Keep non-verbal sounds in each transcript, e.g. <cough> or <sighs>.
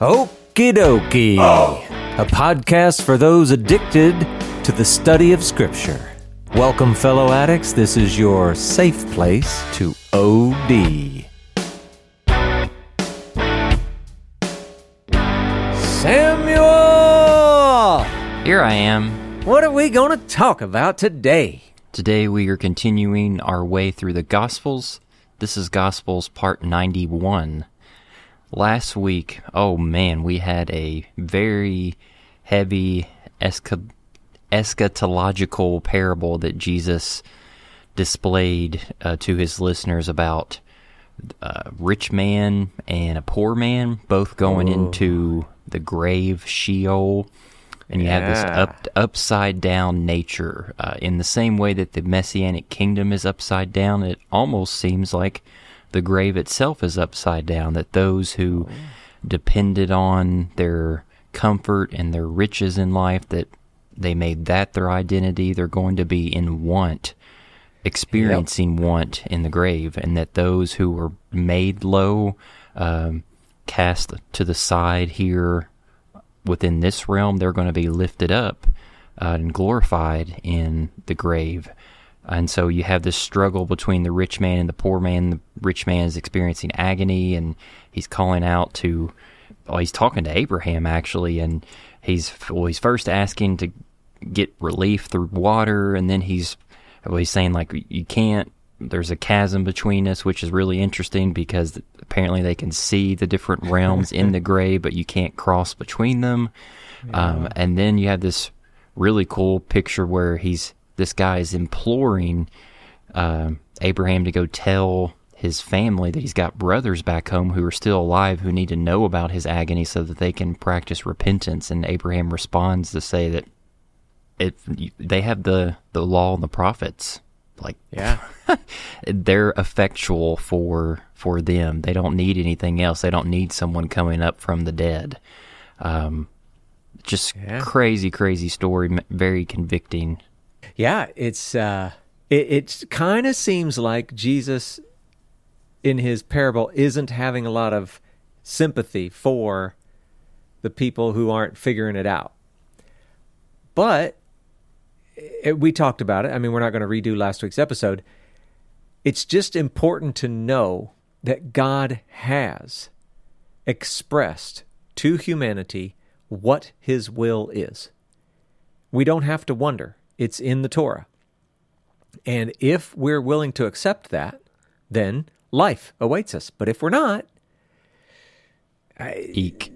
Okie dokie. A podcast for those addicted to the study of Scripture. Welcome, fellow addicts. This is your safe place to OD. Samuel! Here I am. What are we going to talk about today? Today we are continuing our way through the Gospels. This is Gospels part 91. Last week, oh man, we had a very heavy esca- eschatological parable that Jesus displayed uh, to his listeners about a rich man and a poor man both going into the grave Sheol. And you have this up, upside down nature. Uh, in the same way that the messianic kingdom is upside down, it almost seems like the grave itself is upside down. That those who depended on their comfort and their riches in life, that they made that their identity, they're going to be in want, experiencing want in the grave. And that those who were made low, um, cast to the side here within this realm, they're going to be lifted up uh, and glorified in the grave. And so you have this struggle between the rich man and the poor man. The rich man is experiencing agony, and he's calling out to, well, he's talking to Abraham actually, and he's well, he's first asking to get relief through water, and then he's well, he's saying like you can't. There's a chasm between us, which is really interesting because apparently they can see the different <laughs> realms in the gray, but you can't cross between them. Um, and then you have this really cool picture where he's this guy is imploring um, Abraham to go tell his family that he's got brothers back home who are still alive who need to know about his agony so that they can practice repentance. And Abraham responds to say that if they have the the law and the prophets, like Yeah. <laughs> they're effectual for for them. They don't need anything else. They don't need someone coming up from the dead. Um, just Yeah. crazy, crazy story. Very convicting. Yeah, it's uh it, it kind of seems like Jesus in his parable isn't having a lot of sympathy for the people who aren't figuring it out. But it, we talked about it. I mean, we're not going to redo last week's episode. It's just important to know that God has expressed to humanity what his will is. We don't have to wonder. It's in the Torah. And if we're willing to accept that, then life awaits us. But if we're not, I, Eek.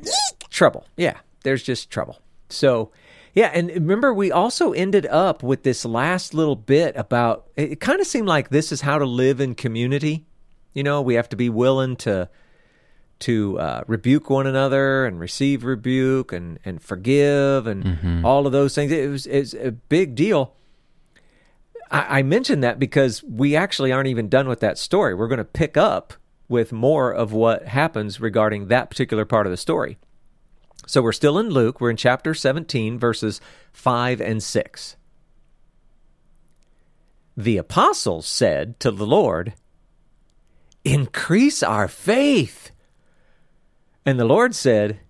trouble. Yeah, there's just trouble. So, yeah, and remember, we also ended up with this last little bit about it, it kind of seemed like this is how to live in community. You know, we have to be willing to to uh, rebuke one another and receive rebuke and, and forgive and all of those things. It was, it's a big deal. I, I mentioned that because we actually aren't even done with that story. We're going to pick up with more of what happens regarding that particular part of the story. So we're still in Luke. We're in chapter 17, verses 5 and 6. The apostles said to the Lord, Increase our faith. And the Lord said,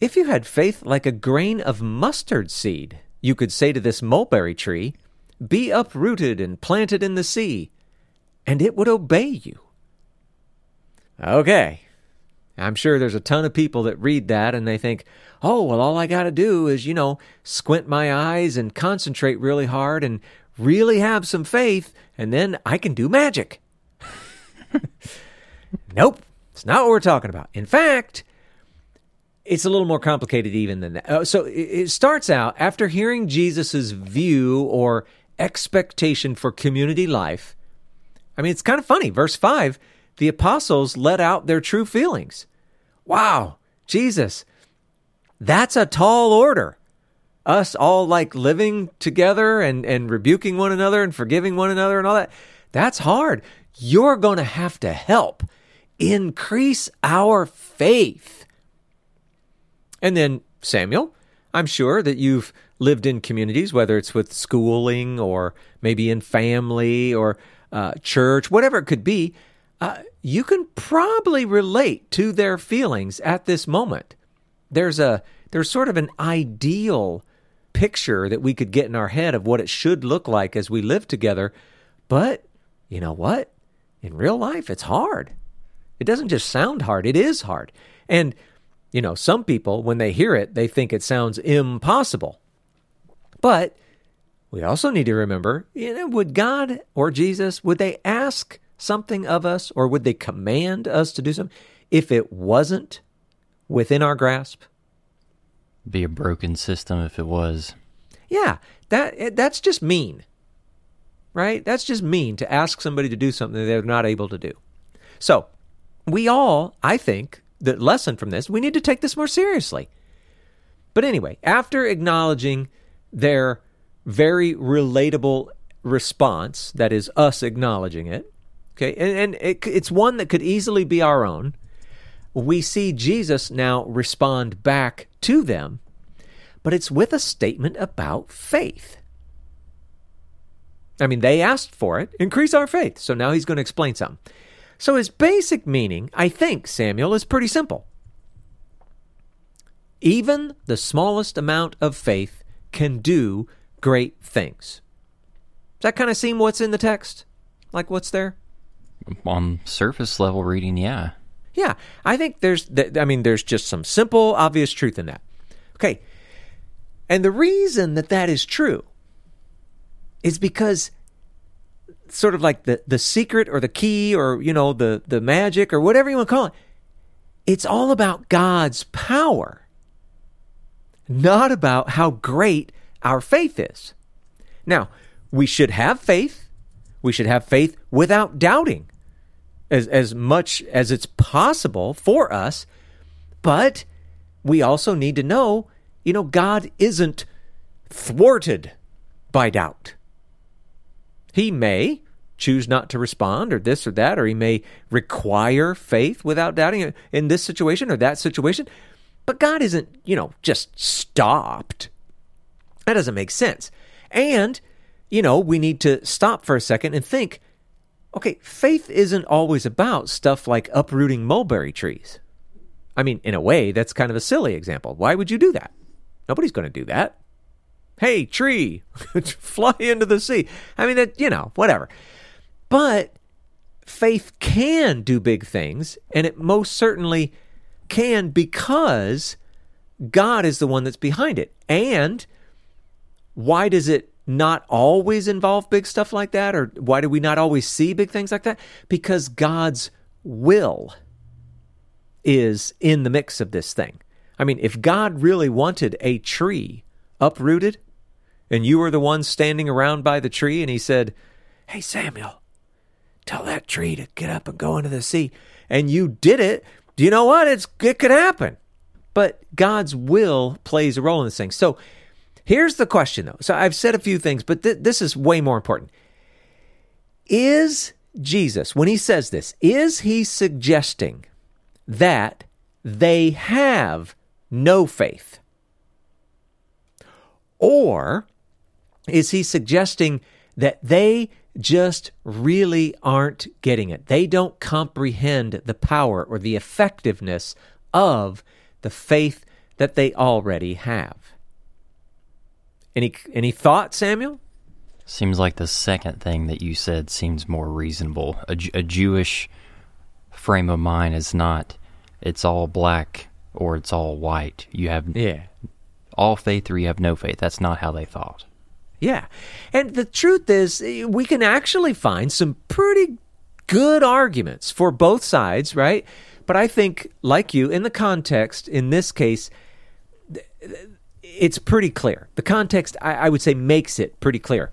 If you had faith like a grain of mustard seed, you could say to this mulberry tree, Be uprooted and planted in the sea, and it would obey you. Okay. I'm sure there's a ton of people that read that and they think, oh, well, all I got to do is, you know, squint my eyes and concentrate really hard and really have some faith, and then I can do magic. <laughs> nope. It's not what we're talking about. In fact, it's a little more complicated even than that. Uh, so it, it starts out after hearing Jesus's view or expectation for community life. I mean, it's kind of funny. Verse 5 the apostles let out their true feelings. Wow, Jesus, that's a tall order. Us all like living together and, and rebuking one another and forgiving one another and all that. That's hard. You're going to have to help increase our faith. And then, Samuel, I'm sure that you've lived in communities, whether it's with schooling or maybe in family or uh, church, whatever it could be. Uh, you can probably relate to their feelings at this moment. There's a there's sort of an ideal picture that we could get in our head of what it should look like as we live together. But you know what? In real life, it's hard. It doesn't just sound hard, it is hard. And, you know, some people, when they hear it, they think it sounds impossible. But we also need to remember you know, would God or Jesus, would they ask something of us or would they command us to do something if it wasn't within our grasp? Be a broken system if it was. Yeah, that eh, that's just mean. Right? That's just mean to ask somebody to do something they're not able to do. So, we all, I think, the lesson from this, we need to take this more seriously. But anyway, after acknowledging their very relatable response, that is us acknowledging it, okay, and, and it, it's one that could easily be our own, we see Jesus now respond back to them, but it's with a statement about faith. I mean, they asked for it, increase our faith. So now he's going to explain something. So his basic meaning, I think, Samuel, is pretty simple. Even the smallest amount of faith can do great things. Does that kind of seem what's in the text? Like what's there? On surface level reading, yeah. Yeah, I think there's, I mean, there's just some simple, obvious truth in that. Okay. And the reason that that is true is because sort of like the, the secret or the key or, you know, the, the magic or whatever you want to call it, it's all about God's power, not about how great our faith is. Now, we should have faith. We should have faith without doubting as, as much as it's possible for us. But we also need to know, you know, God isn't thwarted by doubt. He may choose not to respond or this or that, or he may require faith without doubting in this situation or that situation. But God isn't, you know, just stopped. That doesn't make sense. And, you know, we need to stop for a second and think okay, faith isn't always about stuff like uprooting mulberry trees. I mean, in a way, that's kind of a silly example. Why would you do that? Nobody's going to do that hey, tree, <laughs> fly into the sea. I mean, that, you know, whatever. But faith can do big things, and it most certainly can because God is the one that's behind it. And why does it not always involve big stuff like that? Or why do we not always see big things like that? Because God's will is in the mix of this thing. I mean, if God really wanted a tree uprooted, and you were the one standing around by the tree, and he said, Hey, Samuel, tell that tree to get up and go into the sea. And you did it. Do you know what? It's, it could happen. But God's will plays a role in this thing. So here's the question, though. So I've said a few things, but th- this is way more important. Is Jesus, when he says this, is he suggesting that they have no faith? Or is he suggesting that they just really aren't getting it. They don't comprehend the power or the effectiveness of the faith that they already have. Any any thoughts, Samuel? Seems like the second thing that you said seems more reasonable. A, a Jewish frame of mind is not it's all black or it's all white. You have yeah. all faith or you have no faith. That's not how they thought. Yeah. And the truth is, eh, we can actually find some pretty good arguments for both sides, right? But I think, like you, in the context, in this case, it's pretty clear. The context, I, I would say, makes it pretty clear.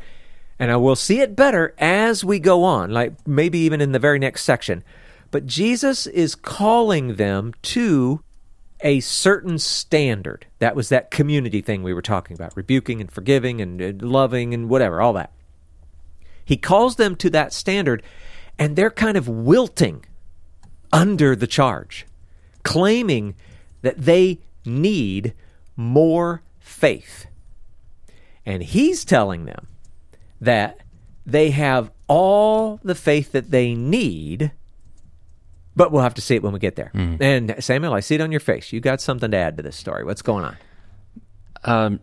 And I will see it better as we go on, like maybe even in the very next section. But Jesus is calling them to a certain standard. That was that community thing we were talking about rebuking and forgiving and loving and whatever, all that. He calls them to that standard, and they're kind of wilting under the charge, claiming that they need more faith. And he's telling them that they have all the faith that they need But we'll have to see it when we get there. And Samuel, I see it on your face. You got something to add to this story. What's going on? Um,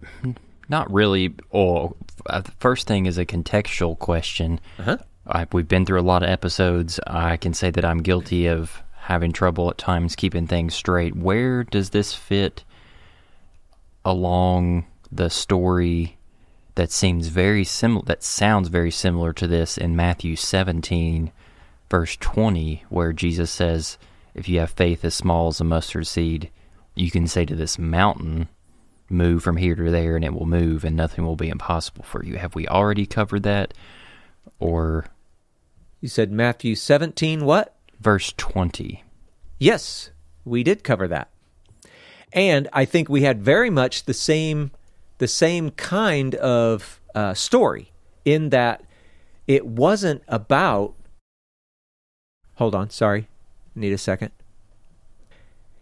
not really. Oh, uh, the first thing is a contextual question. Uh-huh. I, we've been through a lot of episodes. I can say that I'm guilty of having trouble at times keeping things straight. Where does this fit along the story that seems very similar? That sounds very similar to this in Matthew 17, verse 20, where Jesus says, "If you have faith as small as a mustard seed, you can say to this mountain." move from here to there and it will move and nothing will be impossible for you. Have we already covered that? Or You said Matthew 17, what? verse 20? Yes, we did cover that. And I think we had very much the same the same kind of uh, story in that it wasn't about Hold on, sorry. Need a second.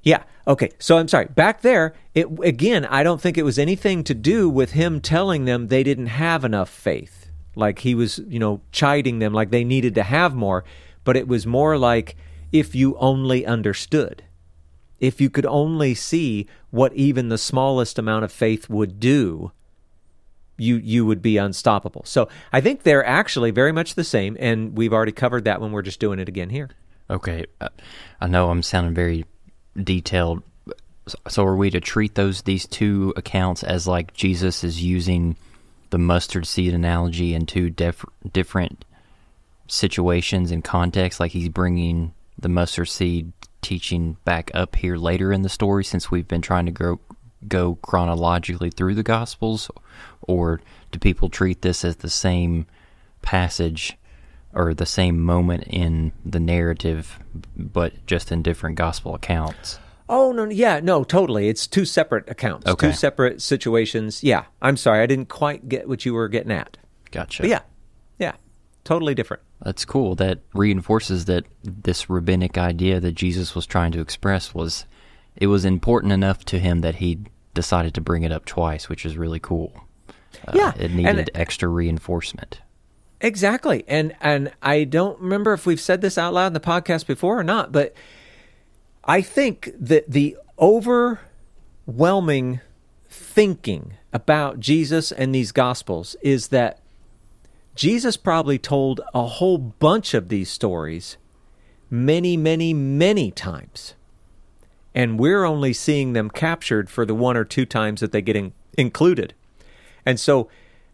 Yeah, okay. So I'm sorry. Back there, it again, I don't think it was anything to do with him telling them they didn't have enough faith. Like he was, you know, chiding them like they needed to have more, but it was more like if you only understood. If you could only see what even the smallest amount of faith would do, you you would be unstoppable. So I think they're actually very much the same, and we've already covered that when we're just doing it again here. Okay. uh, I know I'm sounding very detailed. So are we to treat those these two accounts as like Jesus is using the mustard seed analogy in two def- different situations and contexts like he's bringing the mustard seed teaching back up here later in the story since we've been trying to go go chronologically through the gospels or do people treat this as the same passage or the same moment in the narrative but just in different gospel accounts Oh no, yeah, no, totally. It's two separate accounts, Okay. two separate situations. Yeah, I'm sorry, I didn't quite get what you were getting at. gotcha But yeah, yeah, totally different. That's cool. That reinforces that this rabbinic idea that Jesus was trying to express was it was important enough to him that he decided to bring it up twice, which is really cool. Uh, Yeah, it and- needed extra reinforcement. Exactly. And and I don't remember if we've said this out loud in the podcast before or not, but I think that the overwhelming thinking about Jesus and these gospels is that Jesus probably told a whole bunch of these stories many, many, many times. And we're only seeing them captured for the one or two times that they get in, included. And so,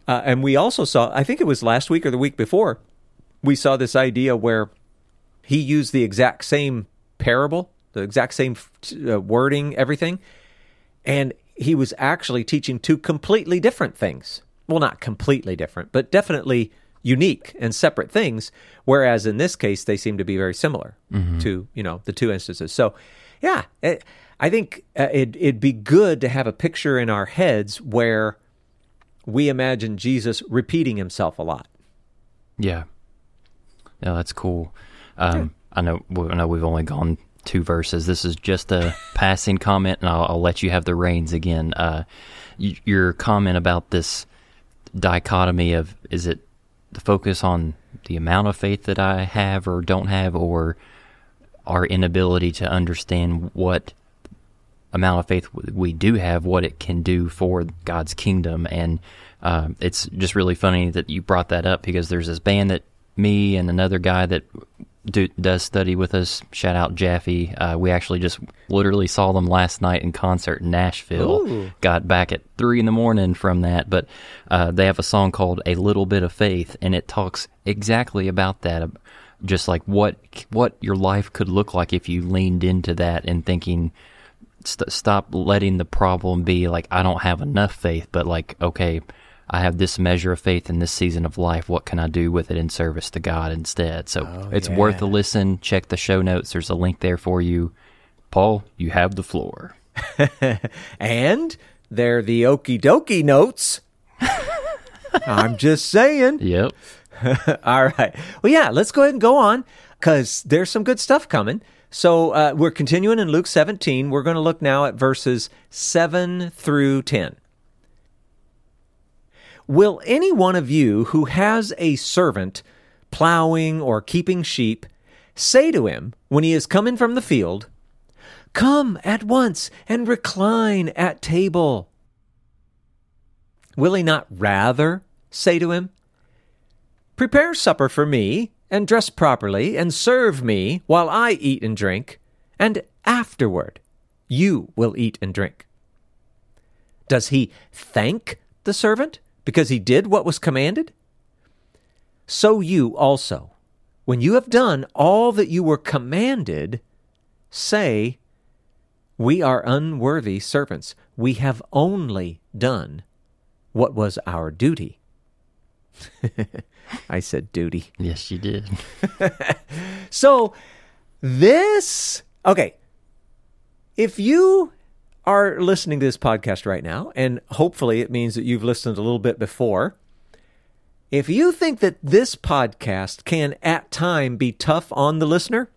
uh, and we also saw, I think it was last week or the week before, we saw this idea where he used the exact same parable, the exact same uh, wording, everything. And he was actually teaching two completely different things. Well, not completely different, but definitely unique and separate things. Whereas in this case, they seem to be very similar to, you know, the two instances. So, yeah, it, I think uh, it, it'd be good to have a picture in our heads where we imagine Jesus repeating himself a lot. Yeah. Yeah, that's cool. Um, I know. I know we've only gone two verses. This is just a <laughs> passing comment, and I'll, I'll let you have the reins again. Uh, y- your comment about this dichotomy of is it the focus on the amount of faith that I have or don't have, or our inability to understand what amount of faith we do have, what it can do for God's kingdom. And uh, it's just really funny that you brought that up because there's this band that me and another guy that do, does study with us, shout out Jaffe. Uh, we actually just literally saw them last night in concert in Nashville. Ooh. Got back at three in the morning from that, but uh, they have a song called "A Little Bit of Faith," and it talks exactly about that just like what what your life could look like if you leaned into that and thinking st- stop letting the problem be like I don't have enough faith, but like okay, I have this measure of faith in this season of life. What can I do with it in service to God instead? So oh, it's worth a listen. Check the show notes. There's a link there for you. Paul, you have the floor. <laughs> And they're the okie dokie notes. <laughs> I'm just saying. Yep. <laughs> All right. Well, yeah, let's go ahead and go on because there's some good stuff coming. So uh, we're continuing in Luke 17. We're going to look now at verses 7 through 10. Will any one of you who has a servant plowing or keeping sheep say to him when he is coming from the field, Come at once and recline at table? Will he not rather say to him, Prepare supper for me, and dress properly, and serve me while I eat and drink, and afterward you will eat and drink? Does he thank the servant because he did what was commanded? So you also, when you have done all that you were commanded, say, We are unworthy servants. We have only done what was our duty. <laughs> I said duty. Yes, you did. <laughs> So, this, okay, if you are listening to this podcast right now, and hopefully it means that you've listened a little bit before, if you think that this podcast can at time be tough on the listener,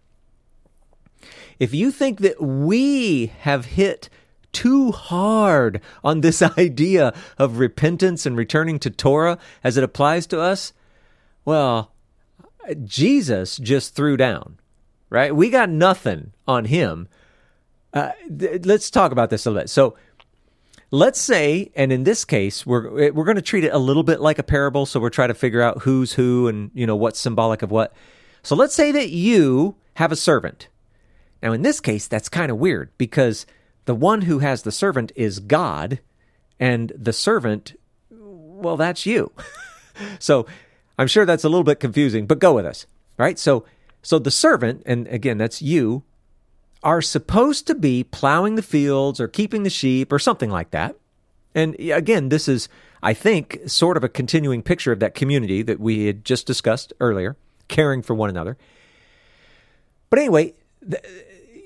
if you think that we have hit too hard on this <laughs> idea of repentance and returning to Torah as it applies to us, well, Jesus just threw down, right? We got nothing on him. Uh, th- let's talk about this a little bit. So, let's say, and in this case, we're we're going to treat it a little bit like a parable. So we're trying to figure out who's who and you know what's symbolic of what. So let's say that you have a servant. Now, in this case, that's kind of weird because the one who has the servant is God, and the servant, well, that's you. <laughs> so I'm sure that's a little bit confusing, but go with us, right? So, so the servant, and again, that's you, are supposed to be plowing the fields or keeping the sheep or something like that. And again, this is, I think, sort of a continuing picture of that community that we had just discussed earlier, caring for one another. But anyway,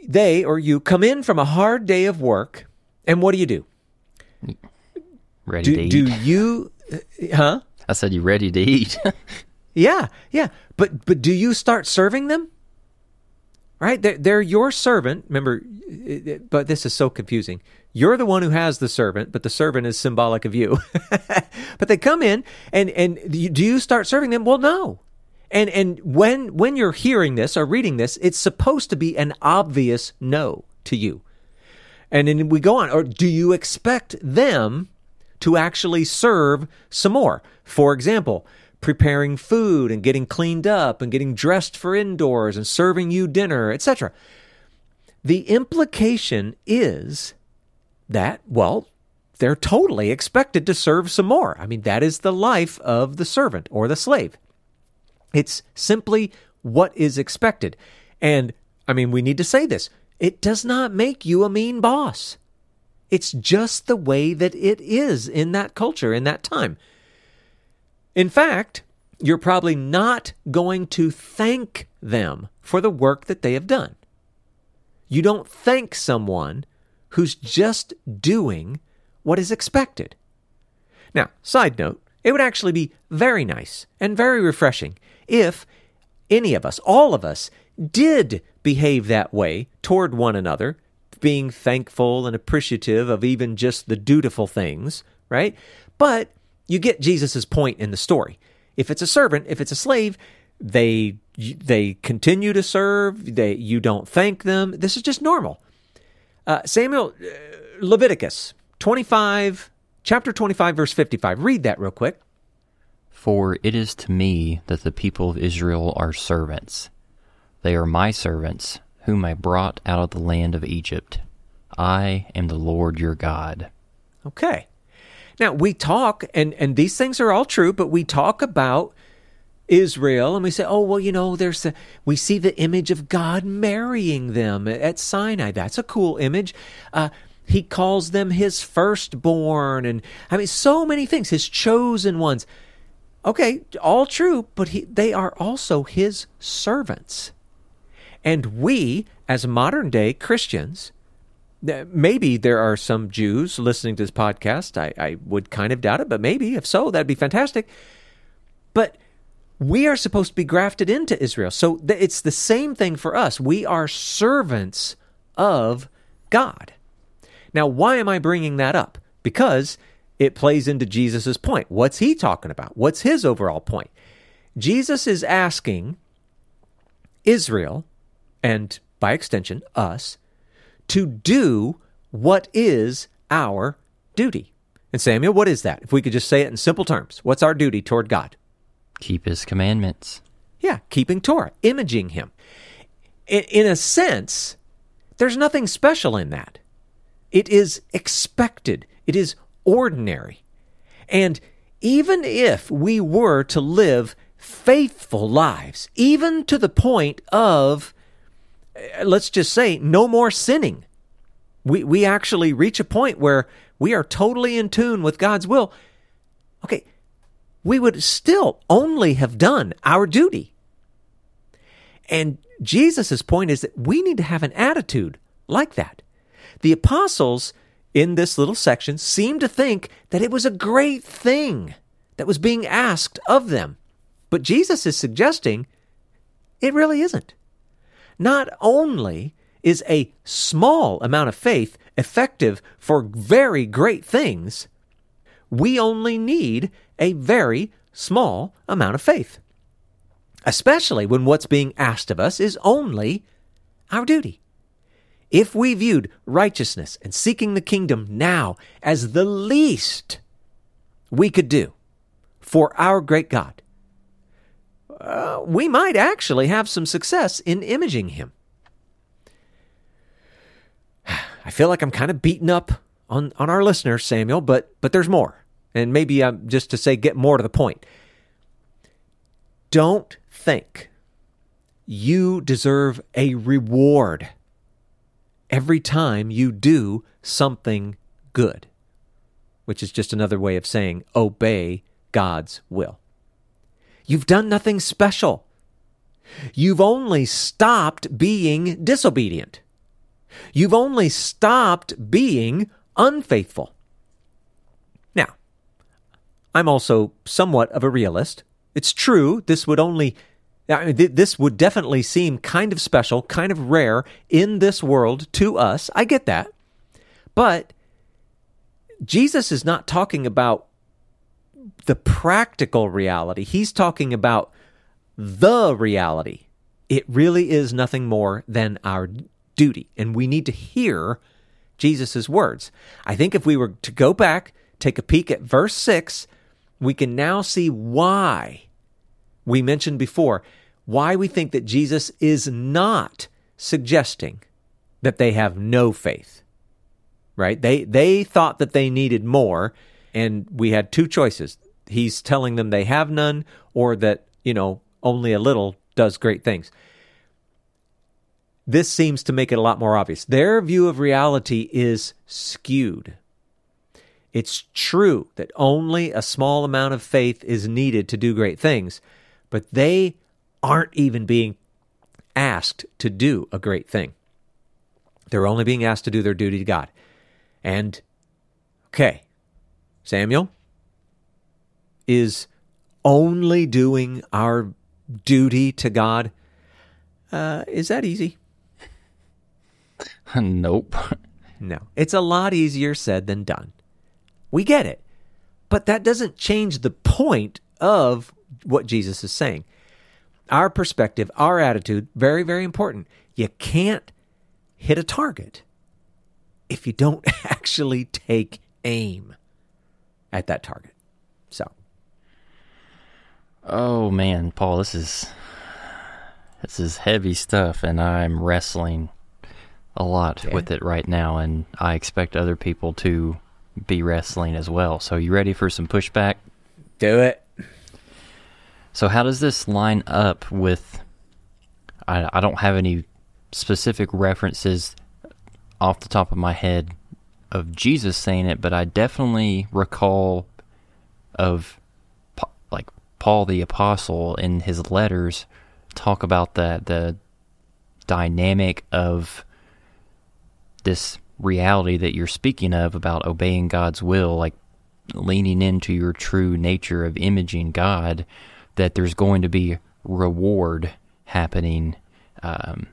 they or you come in from a hard day of work, and what do you do? Ready to eat. do you, huh? I said, You ready to eat? <laughs> Yeah, yeah. But but do you start serving them? Right? They're, they're your servant. Remember, it- it- but this is so confusing. You're the one who has the servant, but the servant is symbolic of you. <laughs> but they come in, and and do you start serving them? Well, no. And and when when you're hearing this or reading this, it's supposed to be an obvious no to you. And then we go on. Or do you expect them to actually serve some more? For example, preparing food and getting cleaned up and getting dressed for indoors and serving you dinner, etc. The implication is that, well, they're totally expected to serve some more. I mean, that is the life of the servant or the slave. It's simply what is expected. And I mean, we need to say this it does not make you a mean boss. It's just the way that it is in that culture, in that time. In fact, you're probably not going to thank them for the work that they have done. You don't thank someone who's just doing what is expected. Now, side note, it would actually be very nice and very refreshing if any of us, all of us, did behave that way toward one another, being thankful and appreciative of even just the dutiful things, right? But you get Jesus' point in the story. If it's a servant, if it's a slave, they they continue to serve. They you don't thank them. This is just normal. Uh, Samuel uh, Leviticus twenty five, chapter twenty five, verse fifty five. Read that real quick. For it is to me that the people of Israel are servants. They are my servants, whom I brought out of the land of Egypt. I am the Lord your God. Okay. Now we talk, and and these things are all true, but we talk about Israel, and we say, oh well, you know, there's a, we see the image of God marrying them at Sinai. That's a cool image. Uh, he calls them his firstborn, and I mean, so many things. His chosen ones. Okay, all true, but he, they are also his servants. And we, as modern day Christians, maybe there are some Jews listening to this podcast. I, I would kind of doubt it, but maybe. If so, that'd be fantastic. But we are supposed to be grafted into Israel. So th- it's the same thing for us. We are servants of God. Now, why am I bringing that up? Because it plays into Jesus' point. What's he talking about? What's his overall point? Jesus is asking Israel, and by extension, us, to do what is our duty. And Samuel, what is that? If we could just say it in simple terms, what's our duty toward God? Keep his commandments. Yeah, keeping Torah, imaging him. In, in a sense, there's nothing special in that. It is expected, it is ordinary. And even if we were to live faithful lives, even to the point of, Uh, let's just say, no more sinning, we, we actually reach a point where we are totally in tune with God's will. Okay, we would still only have done our duty. And Jesus' point is that we need to have an attitude like that. The apostles in this little section seem to think that it was a great thing that was being asked of them. But Jesus is suggesting it really isn't. Not only is a small amount of faith effective for very great things, we only need a very small amount of faith, especially when what's being asked of us is only our duty. If we viewed righteousness and seeking the kingdom now as the least we could do for our great God, uh, we might actually have some success in imaging him. <sighs> I feel like I'm kind of beaten up on, on our listeners, Samuel, but but there's more. And maybe I'm just to say, get more to the point. Don't think you deserve a reward every time you do something good, which is just another way of saying obey God's will. You've done nothing special. You've only stopped being disobedient. You've only stopped being unfaithful. Now, I'm also somewhat of a realist. It's true, this would only I mean, this would definitely seem kind of special, kind of rare in this world to us. I get that. But Jesus is not talking about the practical reality. He's talking about the reality. It really is nothing more than our duty. And we need to hear Jesus' words. I think if we were to go back, take a peek at verse 6, we can now see why we mentioned before, why we think that Jesus is not suggesting that they have no faith. Right? They they thought that they needed more and we had two choices. He's telling them they have none or that, you know, only a little does great things. This seems to make it a lot more obvious. Their view of reality is skewed. It's true that only a small amount of faith is needed to do great things, but they aren't even being asked to do a great thing. They're only being asked to do their duty to God. And, okay, Samuel is only doing our duty to God. Uh, is that easy? <laughs> nope. No. It's a lot easier said than done. We get it. But that doesn't change the point of what Jesus is saying. Our perspective, our attitude, very, very important. You can't hit a target if you don't <laughs> actually take aim at that target. So. Oh man, Paul, this is this is heavy stuff and I'm wrestling a lot yeah. with it right now, and I expect other people to be wrestling as well. So, you ready for some pushback? Do it. So, how does this line up with? I, I don't have any specific references off the top of my head of Jesus saying it, but I definitely recall of like Paul the apostle in his letters talk about the the dynamic of this reality that you're speaking of about obeying God's will, like leaning into your true nature of imaging God, that there's going to be reward happening um,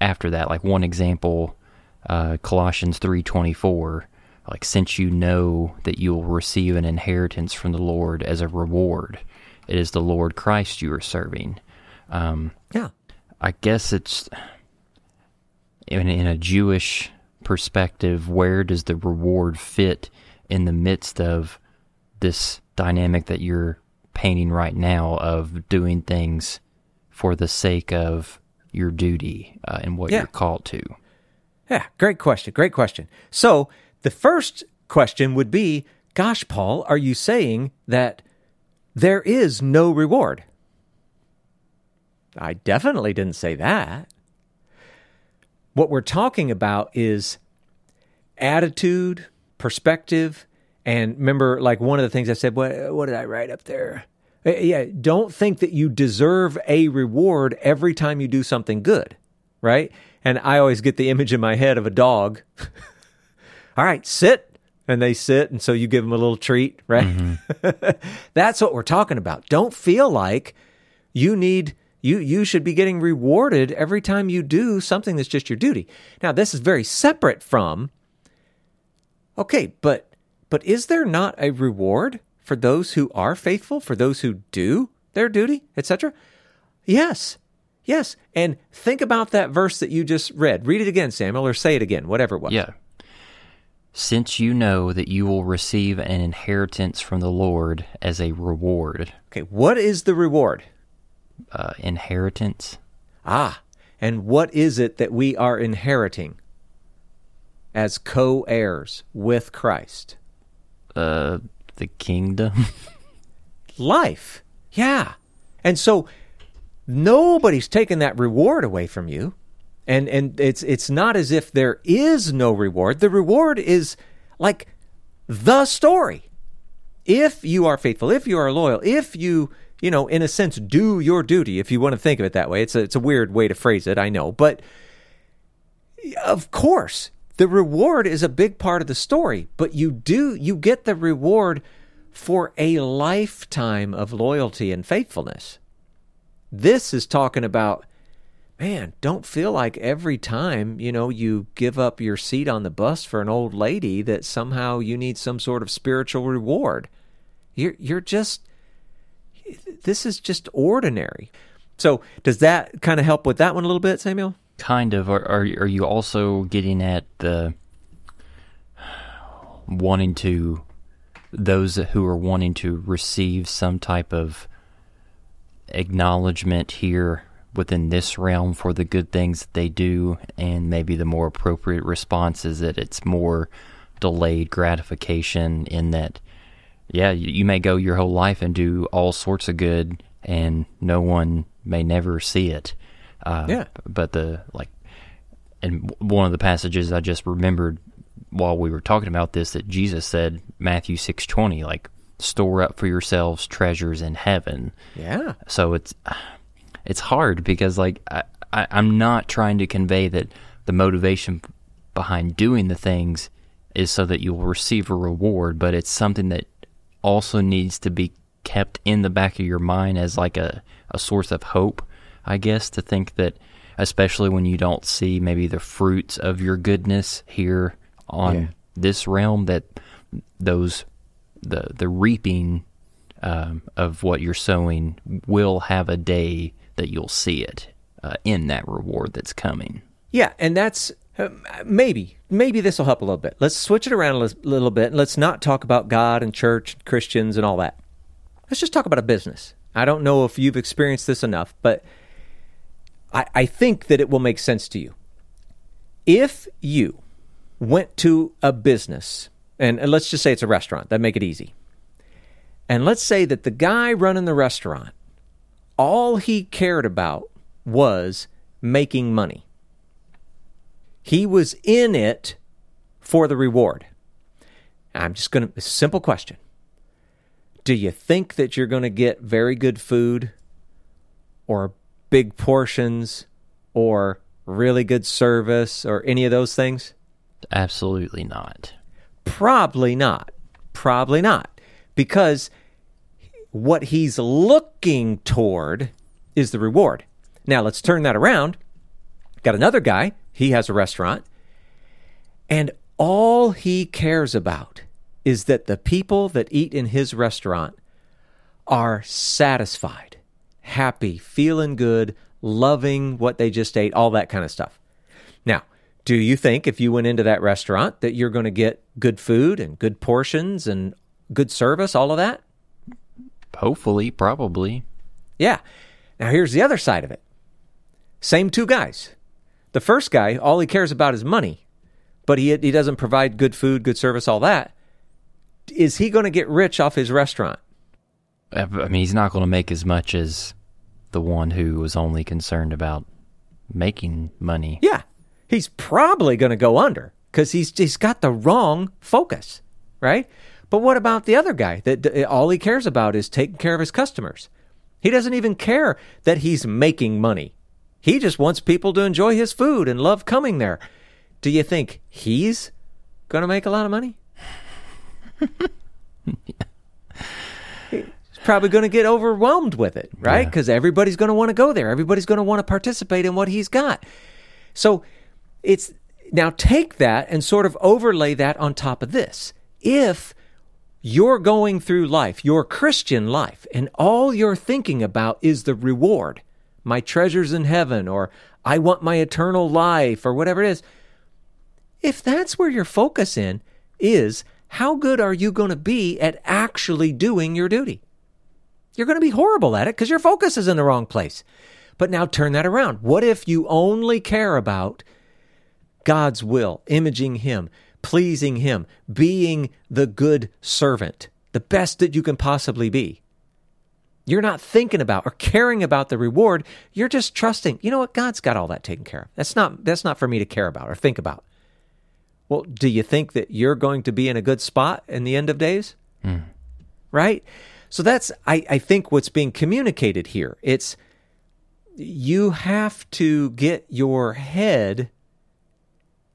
after that. Like one example, uh, Colossians three twenty four. Like since you know that you will receive an inheritance from the Lord as a reward, it is the Lord Christ you are serving. Um, yeah, I guess it's in, in a Jewish perspective, where does the reward fit in the midst of this dynamic that you're painting right now of doing things for the sake of your duty uh, and what Yeah. you're called to? Yeah, great question. Great question. So the first question would be Gosh, Paul, are you saying that there is no reward? I definitely didn't say that. What we're talking about is attitude, perspective, and remember, like one of the things I said, what, what did I write up there? Uh, Yeah, don't think that you deserve a reward every time you do something good, right? And I always get the image in my head of a dog. <laughs> All right, sit. And they sit, and so you give them a little treat, right? Mm-hmm. <laughs> That's what we're talking about. Don't feel like you need you you should be getting rewarded every time you do something that's just your duty. Now, this is very separate from Okay, but but is there not a reward for those who are faithful, for those who do their duty, etc.? Yes. Yes. And think about that verse that you just read. Read it again, Samuel, or say it again, whatever it was. Yeah. Since you know that you will receive an inheritance from the Lord as a reward, Okay, what is the reward? uh, inheritance, Ah, and what is it that we are inheriting as co heirs with Christ? uh, the kingdom. <laughs> Life. Yeah. And so nobody's taken that reward away from you. And and it's it's not as if there is no reward. The reward is like the story. If you are faithful, if you are loyal, if you, you know, in a sense do your duty, if you want to think of it that way. It's a, it's a weird way to phrase it, I know, but of course, the reward is a big part of the story, but you do you get the reward for a lifetime of loyalty and faithfulness. This is talking about man, don't feel like every time, you know, you give up your seat on the bus for an old lady that somehow you need some sort of spiritual reward. You're you're just this is just ordinary. So, does that kind of help with that one a little bit, Samuel? kind of. Are, are are you also getting at the wanting to those who are wanting to receive some type of acknowledgement here within this realm for the good things that they do, and maybe the more appropriate response is that it's more delayed gratification in that, yeah, you, may go your whole life and do all sorts of good, and no one may never see it. Uh, Yeah. But the like, and one of the passages I just remembered while we were talking about this that Jesus said Matthew six twenty like store up for yourselves treasures in heaven. Yeah. So it's it's hard because like I, I, I'm not trying to convey that the motivation behind doing the things is so that you will receive a reward, but it's something that also needs to be kept in the back of your mind as like a, a source of hope, I guess, to think that especially when you don't see maybe the fruits of your goodness here on Yeah. this realm that those the the reaping um, of what you're sowing will have a day that you'll see it uh, in that reward that's coming. Yeah, and that's uh, maybe maybe this will help a little bit. Let's switch it around a little bit and let's not talk about God and church, and Christians, and all that. Let's just talk about a business. I don't know if you've experienced this enough, but I, I think that it will make sense to you. If you went to a business, and, and let's just say it's a restaurant, that make it easy. And let's say that the guy running the restaurant, all he cared about was making money. He was in it for the reward. I'm just going to, simple question. Do you think that you're going to get very good food or big portions or really good service or any of those things? Absolutely not. Probably not. Probably not. Because what he's looking toward is the reward. Now, let's turn that around. Got another guy, he has a restaurant, and all he cares about is that the people that eat in his restaurant are satisfied, happy, feeling good, loving what they just ate, all that kind of stuff. Do you think if you went into that restaurant that you're going to get good food and good portions and good service, all of that? Hopefully, probably. Yeah. Now, here's the other side of it same two guys. The first guy, all he cares about is money, but he, he doesn't provide good food, good service, all that. Is he going to get rich off his restaurant? Uh, I mean, he's not going to make as much as the one who was only concerned about making money. Yeah. He's probably going to go under because he's, he's got the wrong focus, right? But what about the other guy that all he cares about is taking care of his customers? He doesn't even care that he's making money. He just wants people to enjoy his food and love coming there. Do you think he's going to make a lot of money? <laughs> He's probably going to get overwhelmed with it, right? Because yeah. everybody's going to want to go there. Everybody's going to want to participate in what he's got. So it's now take that and sort of overlay that on top of this. If you're going through life, your Christian life, and all you're thinking about is the reward, my treasures in heaven, or I want my eternal life, or whatever it is. If that's where your focus in is, how good are you going to be at actually doing your duty? You're going to be horrible at it because your focus is in the wrong place. But now turn that around. What if you only care about God's will, imaging Him, pleasing Him, being the good servant, the best that you can possibly be? You're not thinking about or caring about the reward. You're just trusting. You know what? God's got all that taken care of. That's not that's not for me to care about or think about. Well, do you think that you're going to be in a good spot in the end of days? Mm. Right? So that's I, I think what's being communicated here. It's you have to get your head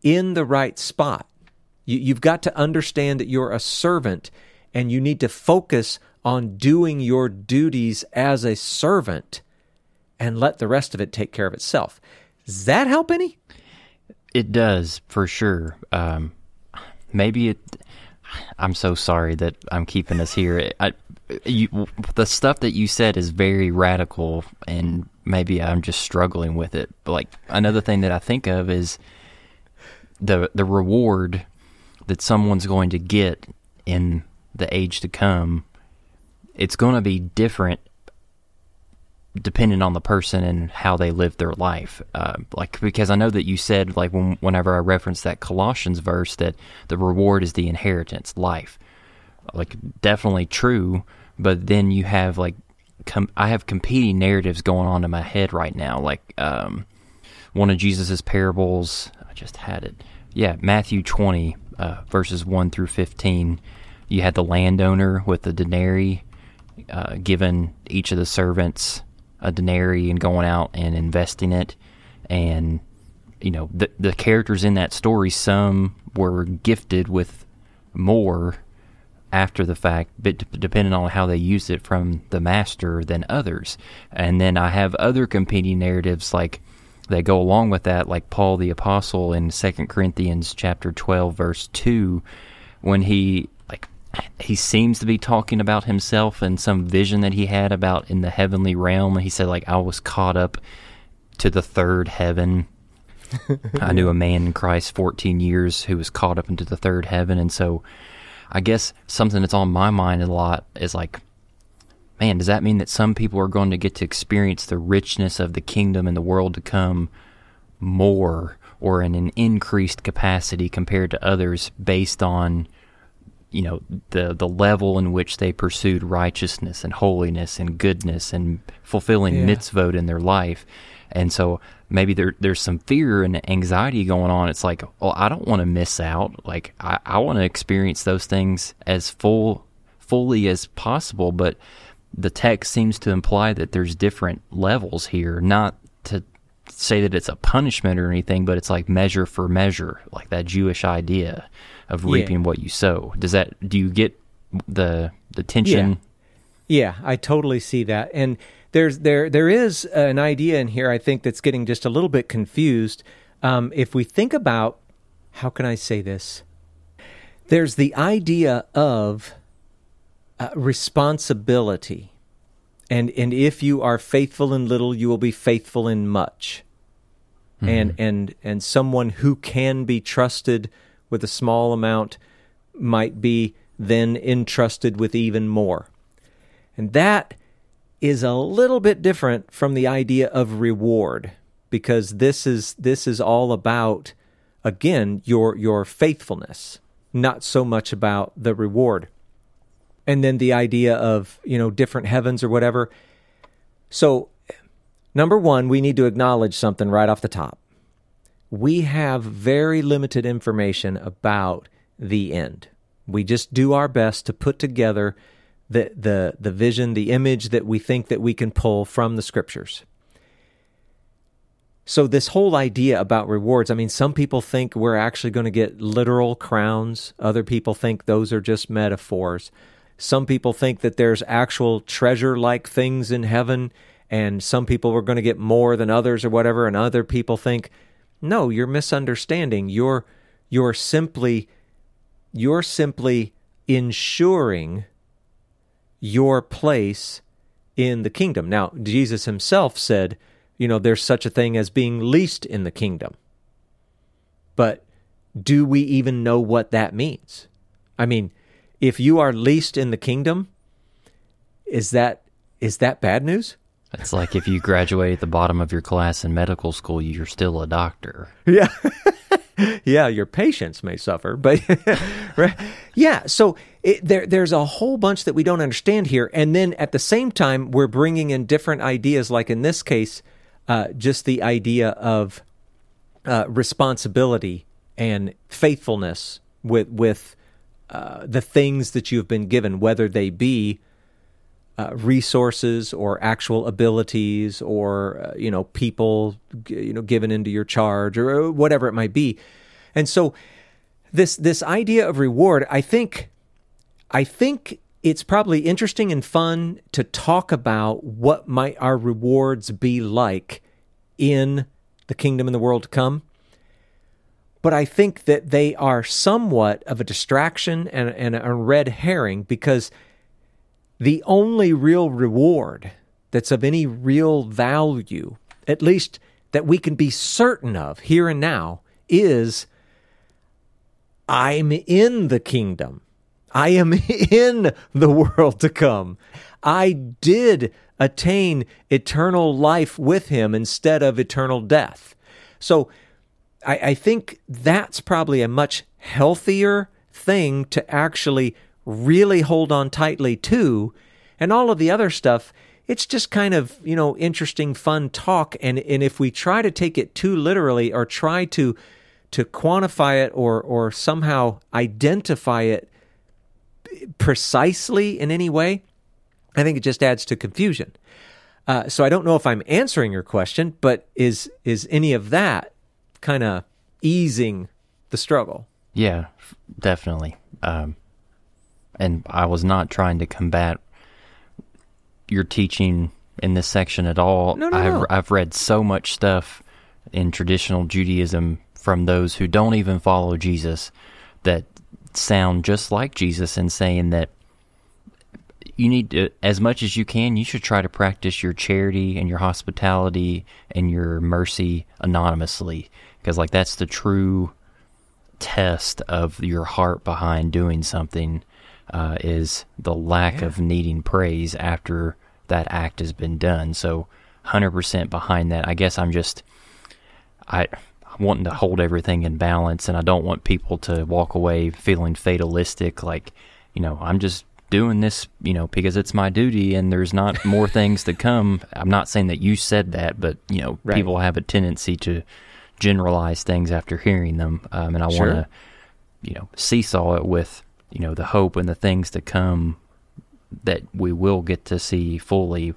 in the right spot. You, you've got to understand that you're a servant and you need to focus on doing your duties as a servant and let the rest of it take care of itself. Does that help any? It does, for sure. Um, maybe it. I'm so sorry that I'm keeping us here. I, you, the stuff that you said is very radical, and maybe I'm just struggling with it. But like another thing that I think of is the the reward that someone's going to get in the age to come it's going to be different depending on the person and how they live their life. Uh, like because I know that you said like when, whenever I referenced that Colossians verse that the reward is the inheritance, life. Like definitely true, but then you have like com- I have competing narratives going on in my head right now. Like um, one of Jesus's parables, just had it. Yeah, Matthew twenty uh, verses one through fifteen. You had the landowner with the denarii uh, given each of the servants a denarii and going out and investing it. And, you know, the, the characters in that story, some were gifted with more after the fact, but depending on how they used it from the master than others. And then I have other competing narratives like that go along with that, like Paul the apostle in Second Corinthians chapter twelve, verse two, when he like he seems to be talking about himself and some vision that he had about in the heavenly realm. He said, like, I was caught up to the third heaven. I knew a <laughs> man in Christ 14 years who was caught up into the third heaven. And so I guess something that's on my mind a lot is like, man, does that mean that some people are going to get to experience the richness of the kingdom and the world to come more or in an increased capacity compared to others based on you know the the level in which they pursued righteousness and holiness and goodness and fulfilling yeah. mitzvot in their life? And so maybe there there's some fear and anxiety going on. It's like well I don't want to miss out. Like I, I want to experience those things as full fully as possible. But the text seems to imply that there's different levels here not to say that it's a punishment or anything but it's like measure for measure like that Jewish idea of reaping yeah. what you sow. Does that do you get the the tension? Yeah. yeah, I totally see that. And there's there there is an idea in here I think that's getting just a little bit confused. Um, if we think about how can I say this? There's the idea of uh, responsibility. and and if you are faithful in little, you will be faithful in much. And and and someone who can be trusted with a small amount might be then entrusted with even more. And that is a little bit different from the idea of reward because this is this is all about again your your faithfulness, not so much about the reward. And then the idea of, you know, different heavens or whatever. So number 1, we need to acknowledge something right off the top. We have very limited information about the end. We just do our best to put together the the the vision, the image that we think that we can pull from the scriptures. So this whole idea about rewards, I mean some people think we're actually going to get literal crowns, other people think those are just metaphors. Some people think that there's actual treasure like things in heaven and some people are going to get more than others or whatever and other people think no, you're misunderstanding. You're you're simply you're simply ensuring your place in the kingdom. Now, Jesus himself said, you know, there's such a thing as being least in the kingdom. But do we even know what that means? I mean, if you are least in the kingdom, is that is that bad news? It's like if you graduate at the bottom of your class in medical school, you're still a doctor. Yeah. <laughs> yeah, your patients may suffer, but <laughs> right? yeah. So it, there, there's a whole bunch that we don't understand here, and then at the same time, we're bringing in different ideas. Like in this case, uh, just the idea of uh, responsibility and faithfulness with with uh, the things that you have been given, whether they be uh, resources or actual abilities or uh, you know people you know given into your charge or whatever it might be. And so this this idea of reward i think i think it's probably interesting and fun to talk about what might our rewards be like in the kingdom and the world to come but I think that they are somewhat of a distraction and, and a red herring because the only real reward that's of any real value, at least that we can be certain of here and now, is I'm in the kingdom. I am <laughs> in the world to come. I did attain eternal life with him instead of eternal death. So I, I think that's probably a much healthier thing to actually really hold on tightly to. And all of the other stuff, it's just kind of, you know, interesting, fun talk. And, and if we try to take it too literally or try to, to quantify it or, or somehow identify it precisely in any way, I think it just adds to confusion. Uh, so I don't know if I'm answering your question, but is is any of that kind of easing the struggle? Yeah, definitely. Um, and I was not trying to combat your teaching in this section at all. No, no, I've no. I've read so much stuff in traditional Judaism from those who don't even follow Jesus that sound just like Jesus in saying that you need to as much as you can you should try to practice your charity and your hospitality and your mercy anonymously because like that's the true test of your heart behind doing something uh, is the lack Yeah. of needing praise after that act has been done. So, hundred percent behind that. I guess I'm just I I'm wanting to hold everything in balance, and I don't want people to walk away feeling fatalistic, like you know I'm just doing this, you know, because it's my duty, and there's not more <laughs> things to come. I'm not saying that you said that, but you know, Right. people have a tendency to generalize things after hearing them, um, and I Sure. want to you know seesaw it with you know the hope and the things to come that we will get to see fully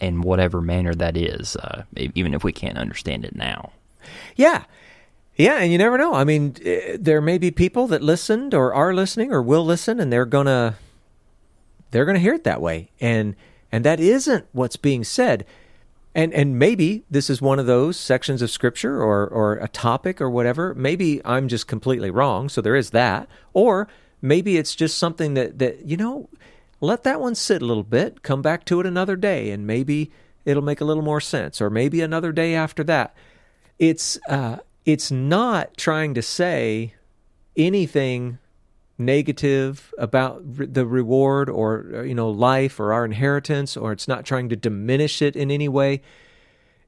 in whatever manner that is uh, even if we can't understand it now Yeah. Yeah, and you never know. I mean, eh, there may be people that listened or are listening or will listen and they're going to they're going to hear it that way. And and that isn't what's being said. And and maybe this is one of those sections of scripture or or a topic or whatever. Maybe I'm just completely wrong, so there is that. Or maybe it's just something that that you know, let that one sit a little bit, come back to it another day, and maybe it'll make a little more sense, or maybe another day after that. It's uh, it's not trying to say anything negative about re- the reward or uh, you know life or our inheritance, or it's not trying to diminish it in any way.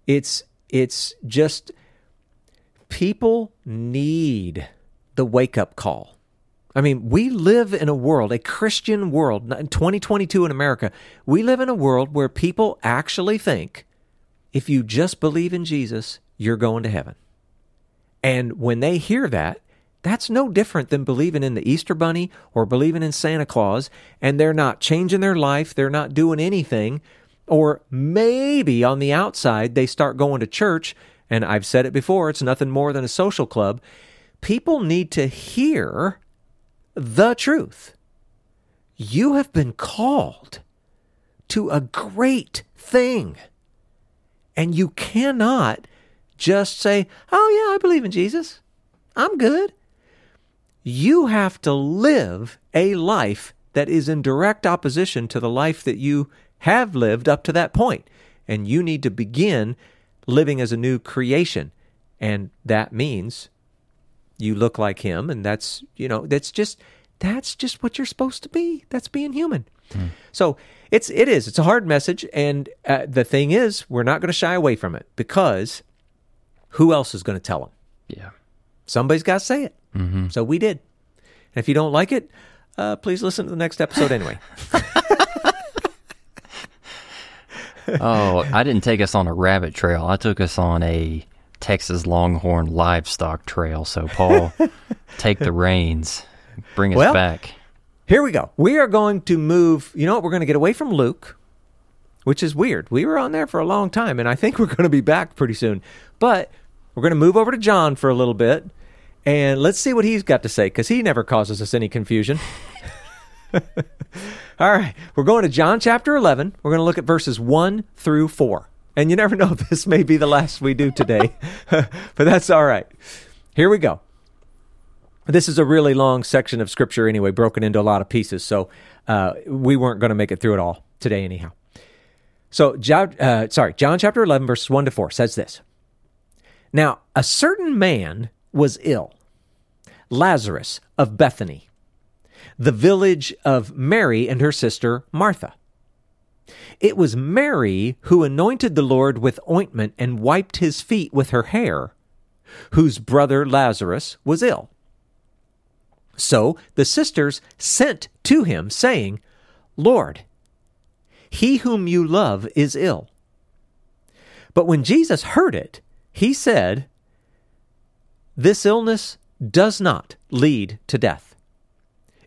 It's it's just people need the wake up call. I mean, we live in a world, a Christian world, in 2022 in America, we live in a world where people actually think if you just believe in Jesus, you're going to heaven. And when they hear that, that's no different than believing in the Easter Bunny or believing in Santa Claus, and they're not changing their life, they're not doing anything. Or maybe on the outside, they start going to church, and I've said it before, it's nothing more than a social club. People need to hear the truth. You have been called to a great thing. And you cannot just say, Oh, yeah, I believe in Jesus. I'm good. You have to live a life that is in direct opposition to the life that you have lived up to that point. And you need to begin living as a new creation. And that means you look like him and that's you know that's just that's just what you're supposed to be that's being human mm. so it's it is it's a hard message and uh, the thing is we're not going to shy away from it because who else is going to tell them yeah somebody's got to say it mm-hmm. so we did and if you don't like it uh, please listen to the next episode anyway <laughs> oh i didn't take us on a rabbit trail i took us on a Texas Longhorn livestock trail. So, Paul, <laughs> take the reins, bring us well, back. Here we go. We are going to move. You know what? We're going to get away from Luke, which is weird. We were on there for a long time, and I think we're going to be back pretty soon. But we're going to move over to John for a little bit, and let's see what he's got to say because he never causes us any confusion. <laughs> All right, we're going to John chapter 11. We're going to look at verses 1 through 4. And you never <laughs> know, this may be the last we do today, <laughs> but that's all right. Here we go. This is a really long section of scripture, anyway, broken into a lot of pieces. So uh, we weren't going to make it through it all today, anyhow. So, John, uh, sorry, John chapter 11, verses 1 to 4 says this Now, a certain man was ill, Lazarus of Bethany, the village of Mary and her sister Martha. It was Mary who anointed the Lord with ointment and wiped his feet with her hair, whose brother Lazarus was ill. So the sisters sent to him, saying, Lord, he whom you love is ill. But when Jesus heard it, he said, This illness does not lead to death.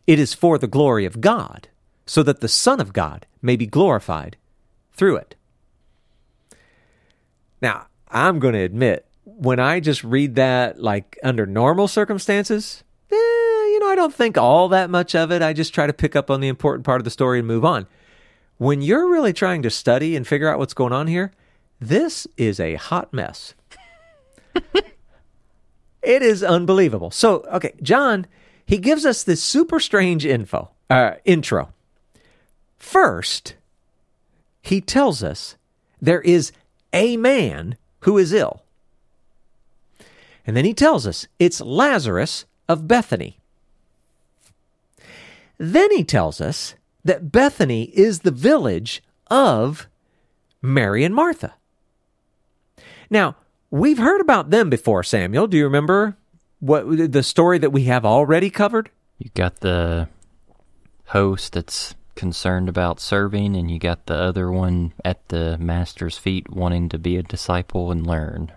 It is for the glory of God so that the Son of God may be glorified through it. Now, I'm going to admit, when I just read that, like under normal circumstances, eh, you know, I don't think all that much of it. I just try to pick up on the important part of the story and move on. When you're really trying to study and figure out what's going on here, this is a hot mess. It is unbelievable. So, okay, John, he gives us this super strange info, uh, intro. First, he tells us there is a man who is ill. And then he tells us it's Lazarus of Bethany. Then he tells us that Bethany is the village of Mary and Martha. Now, we've heard about them before, Samuel. Do you remember what the story that we have already covered? You got the host that's concerned about serving, and you got the other one at the master's feet wanting to be a disciple and learn.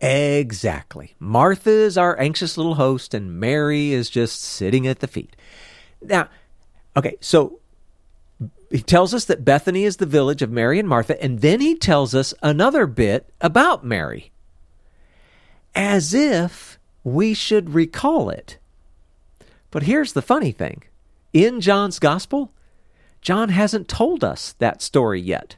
Exactly. Martha is our anxious little host, and Mary is just sitting at the feet. Now, okay, so he tells us that Bethany is the village of Mary and Martha, and then he tells us another bit about Mary, as if we should recall it. But here's the funny thing in John's gospel, John hasn't told us that story yet.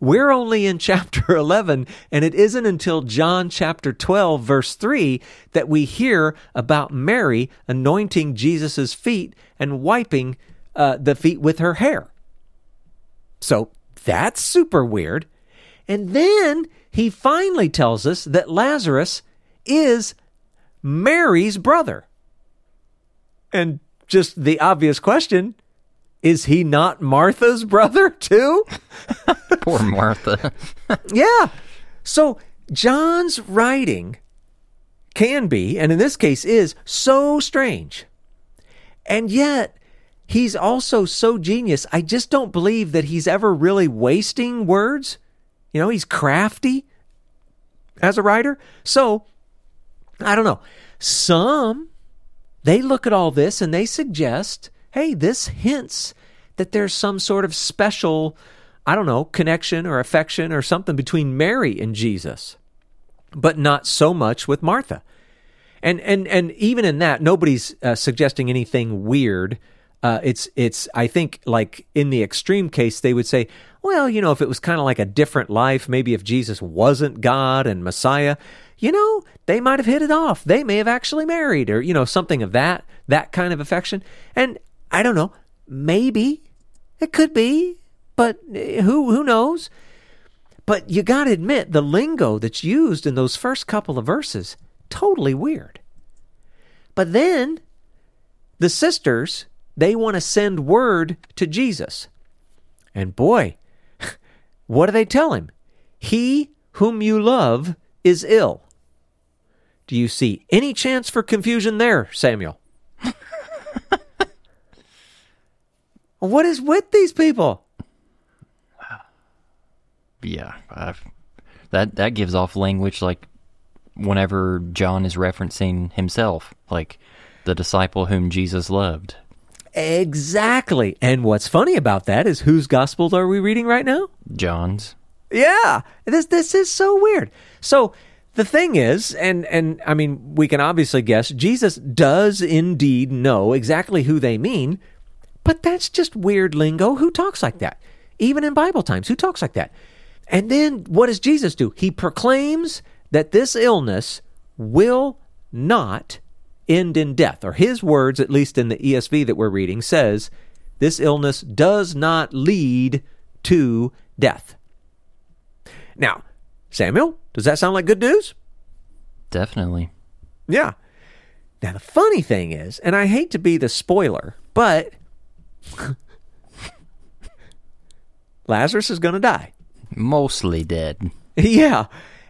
We're only in <laughs> chapter 11, and it isn't until John chapter 12, verse 3, that we hear about Mary anointing Jesus' feet and wiping uh, the feet with her hair. So that's super weird. And then he finally tells us that Lazarus is Mary's brother. And just the obvious question is he not Martha's brother too? <laughs> Poor Martha. <laughs> yeah. So John's writing can be, and in this case is, so strange. And yet, he's also so genius. I just don't believe that he's ever really wasting words. You know, he's crafty as a writer. So, I don't know. Some, they look at all this and they suggest hey, this hints that there's some sort of special, I don't know, connection or affection or something between Mary and Jesus, but not so much with Martha. And and and even in that, nobody's uh, suggesting anything weird. Uh, it's it's I think like in the extreme case, they would say, well, you know, if it was kind of like a different life, maybe if Jesus wasn't God and Messiah, you know, they might have hit it off. They may have actually married, or you know, something of that that kind of affection. And I don't know. Maybe it could be, but eh, who who knows? But you got to admit the lingo that's used in those first couple of verses totally weird. But then the sisters they want to send word to Jesus. And boy, <laughs> what do they tell him? He whom you love is ill. Do you see any chance for confusion there, Samuel? <laughs> What is with these people? <sighs> Yeah, I've, that that gives off language like whenever John is referencing himself, like the disciple whom Jesus loved. Exactly. And what's funny about that is whose gospel are we reading right now? John's. Yeah. This this is so weird. So the thing is, and and I mean, we can obviously guess Jesus does indeed know exactly who they mean, but that's just weird lingo. Who talks like that? Even in Bible times, who talks like that? And then what does Jesus do? He proclaims that this illness will not end in death, or his words, at least in the ESV that we're reading, says this illness does not lead to death. Now, Samuel, does that sound like good news? Definitely. Yeah. Now, the funny thing is, and I hate to be the spoiler, but <laughs> Lazarus is going to die. Mostly dead. <laughs> Yeah.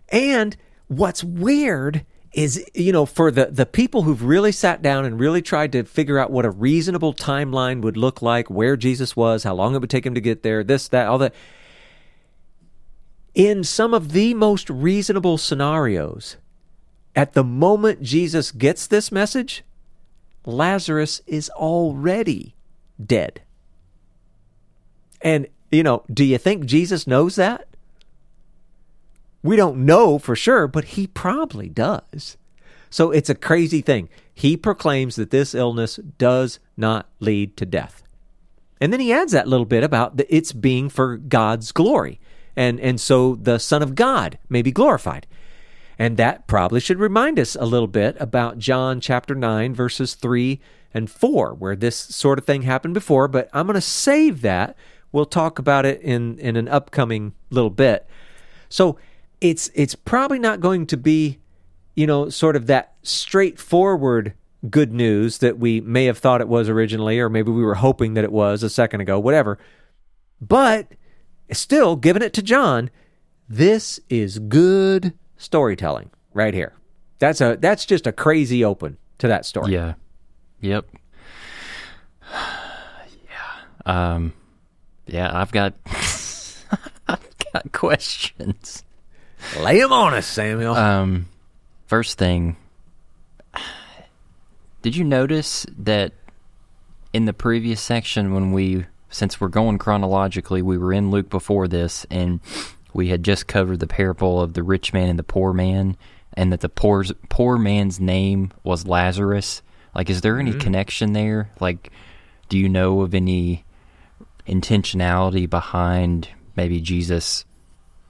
And what's weird is, you know, for the, the people who've really sat down and really tried to figure out what a reasonable timeline would look like, where Jesus was, how long it would take him to get there, this, that, all that. In some of the most reasonable scenarios, at the moment Jesus gets this message, Lazarus is already dead. And, you know, do you think Jesus knows that? We don't know for sure, but he probably does. So it's a crazy thing. He proclaims that this illness does not lead to death. And then he adds that little bit about the, it's being for God's glory. And, and so the Son of God may be glorified. And that probably should remind us a little bit about John chapter 9, verses 3 and 4, where this sort of thing happened before, but I'm going to save that. We'll talk about it in, in an upcoming little bit. So it's it's probably not going to be, you know, sort of that straightforward good news that we may have thought it was originally, or maybe we were hoping that it was a second ago, whatever. But still, giving it to John, this is good storytelling right here. That's a that's just a crazy open to that story. Yeah. Yep. <sighs> yeah. Um. Yeah, I've got <laughs> I've got questions. Lay them on us, Samuel. Um. First thing, did you notice that in the previous section when we since we're going chronologically, we were in Luke before this and we had just covered the parable of the rich man and the poor man and that the poor poor man's name was Lazarus. Like is there any Mm-hmm. connection there? Like do you know of any intentionality behind maybe Jesus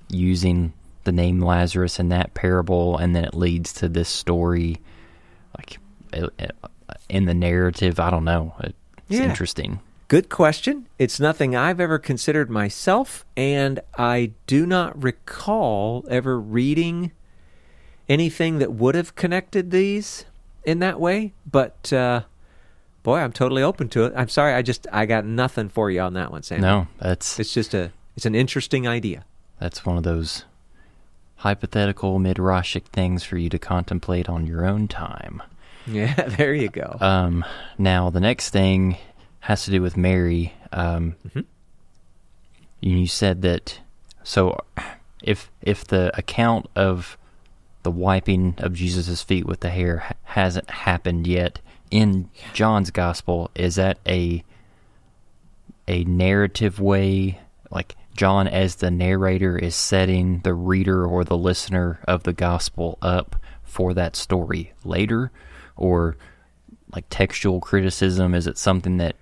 using the name Lazarus in that parable and then it leads to this story like in the narrative, I don't know. It's Yeah. interesting. Good question. It's nothing I've ever considered myself, and I do not recall ever reading anything that would have connected these in that way. But uh, boy, I'm totally open to it. I'm sorry, I just I got nothing for you on that one, Sam. No, that's It's just a it's an interesting idea. that's one of those hypothetical midrashic things for you to contemplate on your own time. <laughs> Yeah, there you go. Um, now the next thing has to do with Mary. Um, Mhm. you, you said that so if if the account of the wiping of Jesus' feet with the hair ha- hasn't happened yet in John's gospel, is that a a narrative way like John as the narrator is setting the reader or the listener of the gospel up for that story later or like textual criticism is it something that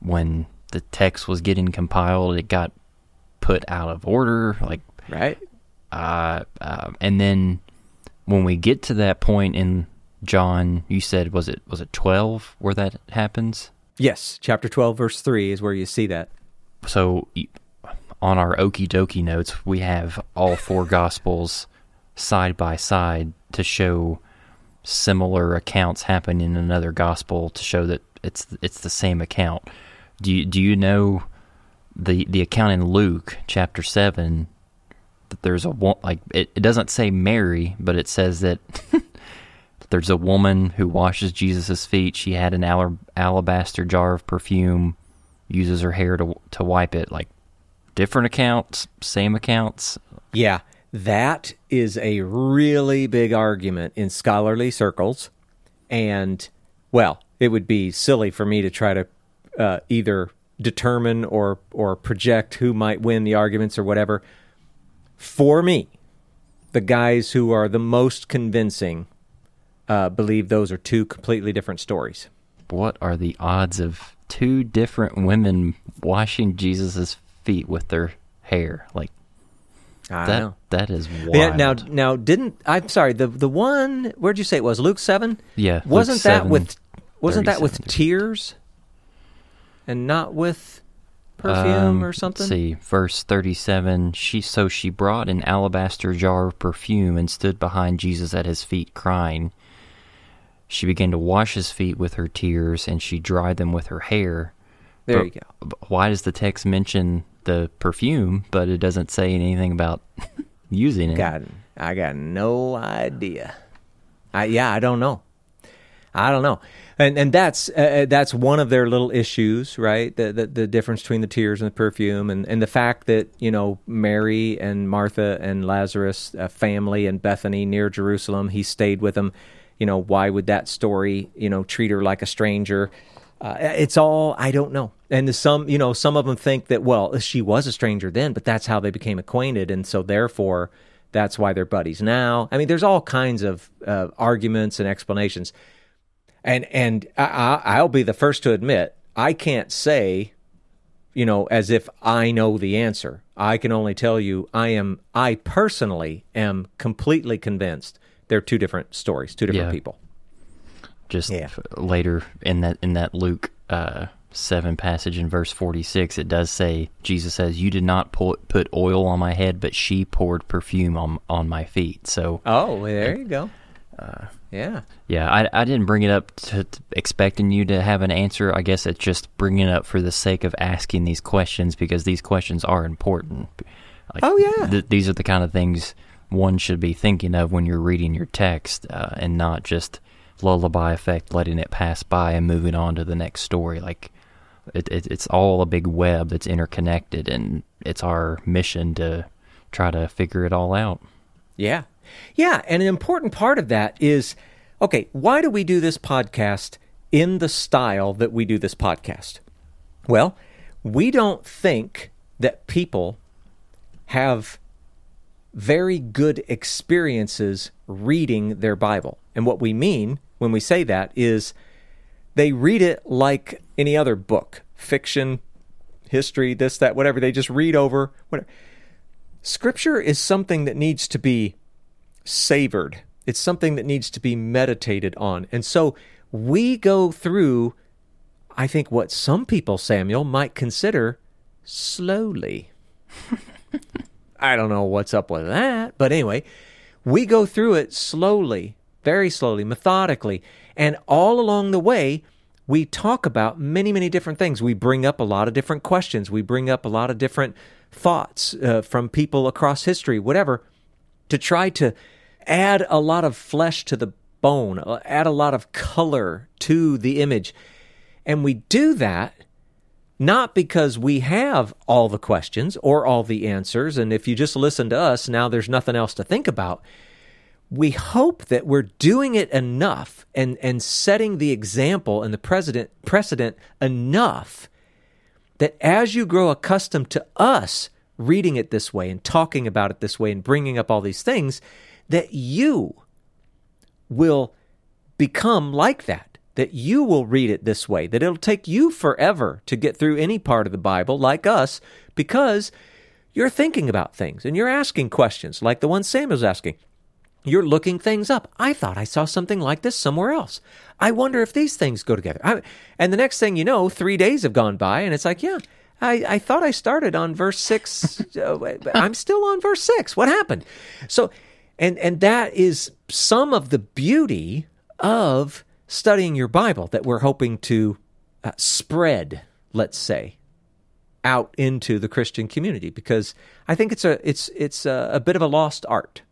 when the text was getting compiled it got put out of order like right? uh, uh and then when we get to that point in John you said was it was it 12 where that happens Yes, chapter 12 verse 3 is where you see that. so on our okie dokie notes, we have all four <laughs> gospels side by side to show similar accounts happen in another gospel to show that it's it's the same account. Do you do you know the the account in Luke chapter seven that there's a like it, it doesn't say Mary, but it says that <laughs> there's a woman who washes Jesus' feet. She had an alabaster jar of perfume, uses her hair to to wipe it. Like different accounts, same accounts. Yeah, that is a really big argument in scholarly circles. And, well, it would be silly for me to try to uh, either determine or, or project who might win the arguments or whatever. For me, the guys who are the most convincing uh, believe those are two completely different stories. What are the odds of two different women washing Jesus' feet with their hair? Like I that. know. That is wild. Yeah, now, now, didn't I'm sorry the the one? Where'd you say it was? Luke seven. Yeah, wasn't that 7, with wasn't that with tears, and not with perfume Um, or something? Let's see, verse thirty-seven. She so she brought an alabaster jar of perfume and stood behind Jesus at his feet, crying. She began to wash his feet with her tears, and she dried them with her hair. There But you go. Why does the text mention the perfume, but it doesn't say anything about <laughs> using it? I got no idea. I yeah, I don't know. I don't know. And and that's uh, uh, that's one of their little issues, right? The, the the difference between the tears and the perfume, and and the fact that you know Mary and Martha and Lazarus, a family in Bethany near Jerusalem, he stayed with them. You know, why would that story, you know, treat her like a stranger? Uh, it's all I don't know. And the some, you know, some of them think that well, she was a stranger then, but that's how they became acquainted, and so therefore that's why they're buddies now. I mean, there's all kinds of uh, arguments and explanations, and and I, I, I'll be the first to admit I can't say, you know, as if I know the answer. I can only tell you I am. I personally am completely convinced they're two different stories, two different Yeah. people. Just Yeah. later in that in that Luke uh, seven passage in verse forty six, it does say Jesus says, "You did not put put oil on my head, but she poured perfume on on my feet." So Oh, well, there you go. Uh, yeah. yeah, I I didn't bring it up to, to expecting you to have an answer. I guess it's just bringing it up for the sake of asking these questions because these questions are important. Like, Oh, yeah. th- these are the kind of things one should be thinking of when you're reading your text, uh, and not just lullaby effect, letting it pass by and moving on to the next story. Like it, it, it's all a big web that's interconnected, and it's our mission to try to figure it all out. Yeah. Yeah. And an important part of that is okay, why do we do this podcast in the style that we do this podcast? Well, we don't think that people have very good experiences reading their Bible. And what we mean when we say that is they read it like any other book, fiction, history, this, that, whatever. They just read over whatever. Scripture is something that needs to be savored. It's something that needs to be meditated on. And so we go through I think what some people, Samuel, might consider slowly. <laughs> I don't know what's up with that, but anyway, we go through it slowly, very slowly, methodically, and all along the way, we talk about many, many different things. We bring up a lot of different questions. We bring up a lot of different thoughts uh, from people across history, whatever, to try to add a lot of flesh to the bone, uh, add a lot of color to the image. And we do that not because we have all the questions or all the answers. And if you just listen to us, now there's nothing else to think about. We hope that we're doing it enough and, and setting the example and the precedent, precedent enough that as you grow accustomed to us reading it this way and talking about it this way and bringing up all these things, that you will become like that, that you will read it this way, that it'll take you forever to get through any part of the Bible like us because you're thinking about things and you're asking questions like the one Samuel's asking. You're looking things up. I thought I saw something like this somewhere else. I wonder if these things go together. I, and the next thing you know, three days have gone by, and it's like, yeah, I, I thought I started on verse six. <laughs> uh, I'm still on verse six. What happened? So, and and that is some of the beauty of studying your Bible that we're hoping to uh, spread. Let's say out into the Christian community because I think it's a it's it's a, a bit of a lost art.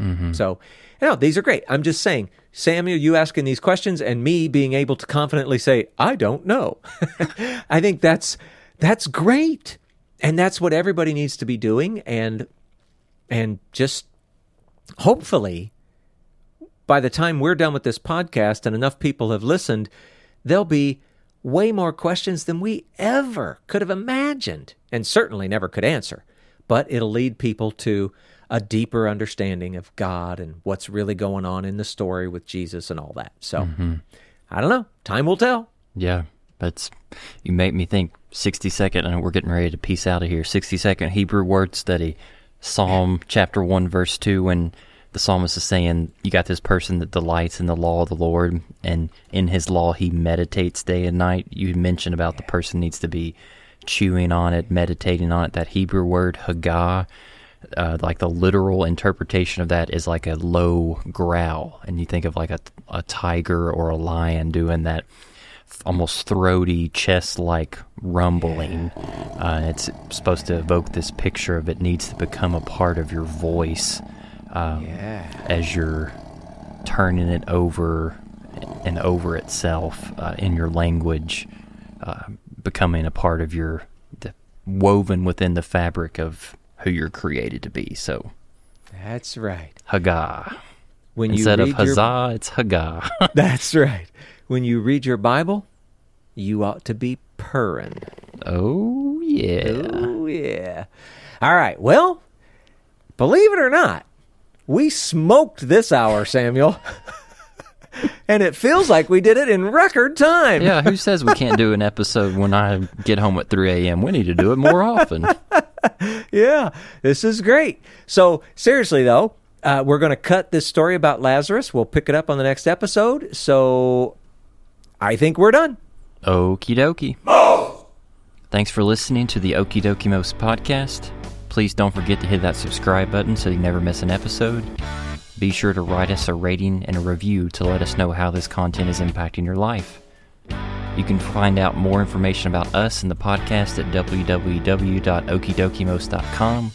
Mm-hmm. So, know, these are great. I'm just saying, Samuel, you asking these questions and me being able to confidently say, I don't know. <laughs> I think that's that's great. And that's what everybody needs to be doing and and just hopefully by the time we're done with this podcast and enough people have listened, there'll be way more questions than we ever could have imagined and certainly never could answer. But it'll lead people to a deeper understanding of God and what's really going on in the story with Jesus and all that. So mm-hmm. I don't know. Time will tell. Yeah. That's you make me think 60 second and we're getting ready to piece out of here. 60 second Hebrew word study. Psalm chapter 1 verse 2 when the psalmist is saying you got this person that delights in the law of the Lord and in his law he meditates day and night. You mentioned about the person needs to be chewing on it, meditating on it. That Hebrew word hagah uh, like the literal interpretation of that is like a low growl, and you think of like a, a tiger or a lion doing that almost throaty, chest like rumbling. Uh, it's supposed to evoke this picture of it needs to become a part of your voice um, yeah. as you're turning it over and over itself uh, in your language, uh, becoming a part of your, the, woven within the fabric of who you're created to be. So that's right. Hagah. When Instead of huzzah, your... it's Hagah. <laughs> that's right. When you read your Bible, you ought to be purring. Oh, yeah. Oh, yeah. All right. Well, believe it or not, we smoked this hour, Samuel. <laughs> and it feels like we did it in record time. Yeah, who says we can't do an episode when I get home at 3 a.m.? We need to do it more often. <laughs> yeah, this is great. So, seriously, though, uh, we're going to cut this story about Lazarus. We'll pick it up on the next episode. So, I think we're done. Okie dokie. Thanks for listening to the Okie Dokimos podcast. Please don't forget to hit that subscribe button so you never miss an episode. Be sure to write us a rating and a review to let us know how this content is impacting your life. You can find out more information about us and the podcast at www.okidokimos.com.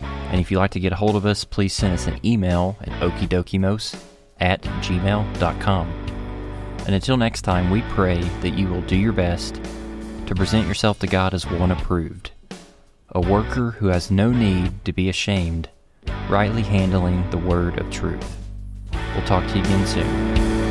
And if you'd like to get a hold of us, please send us an email at okidokimos at gmail.com. And until next time, we pray that you will do your best to present yourself to God as one approved, a worker who has no need to be ashamed, rightly handling the word of truth. We'll talk to you again soon.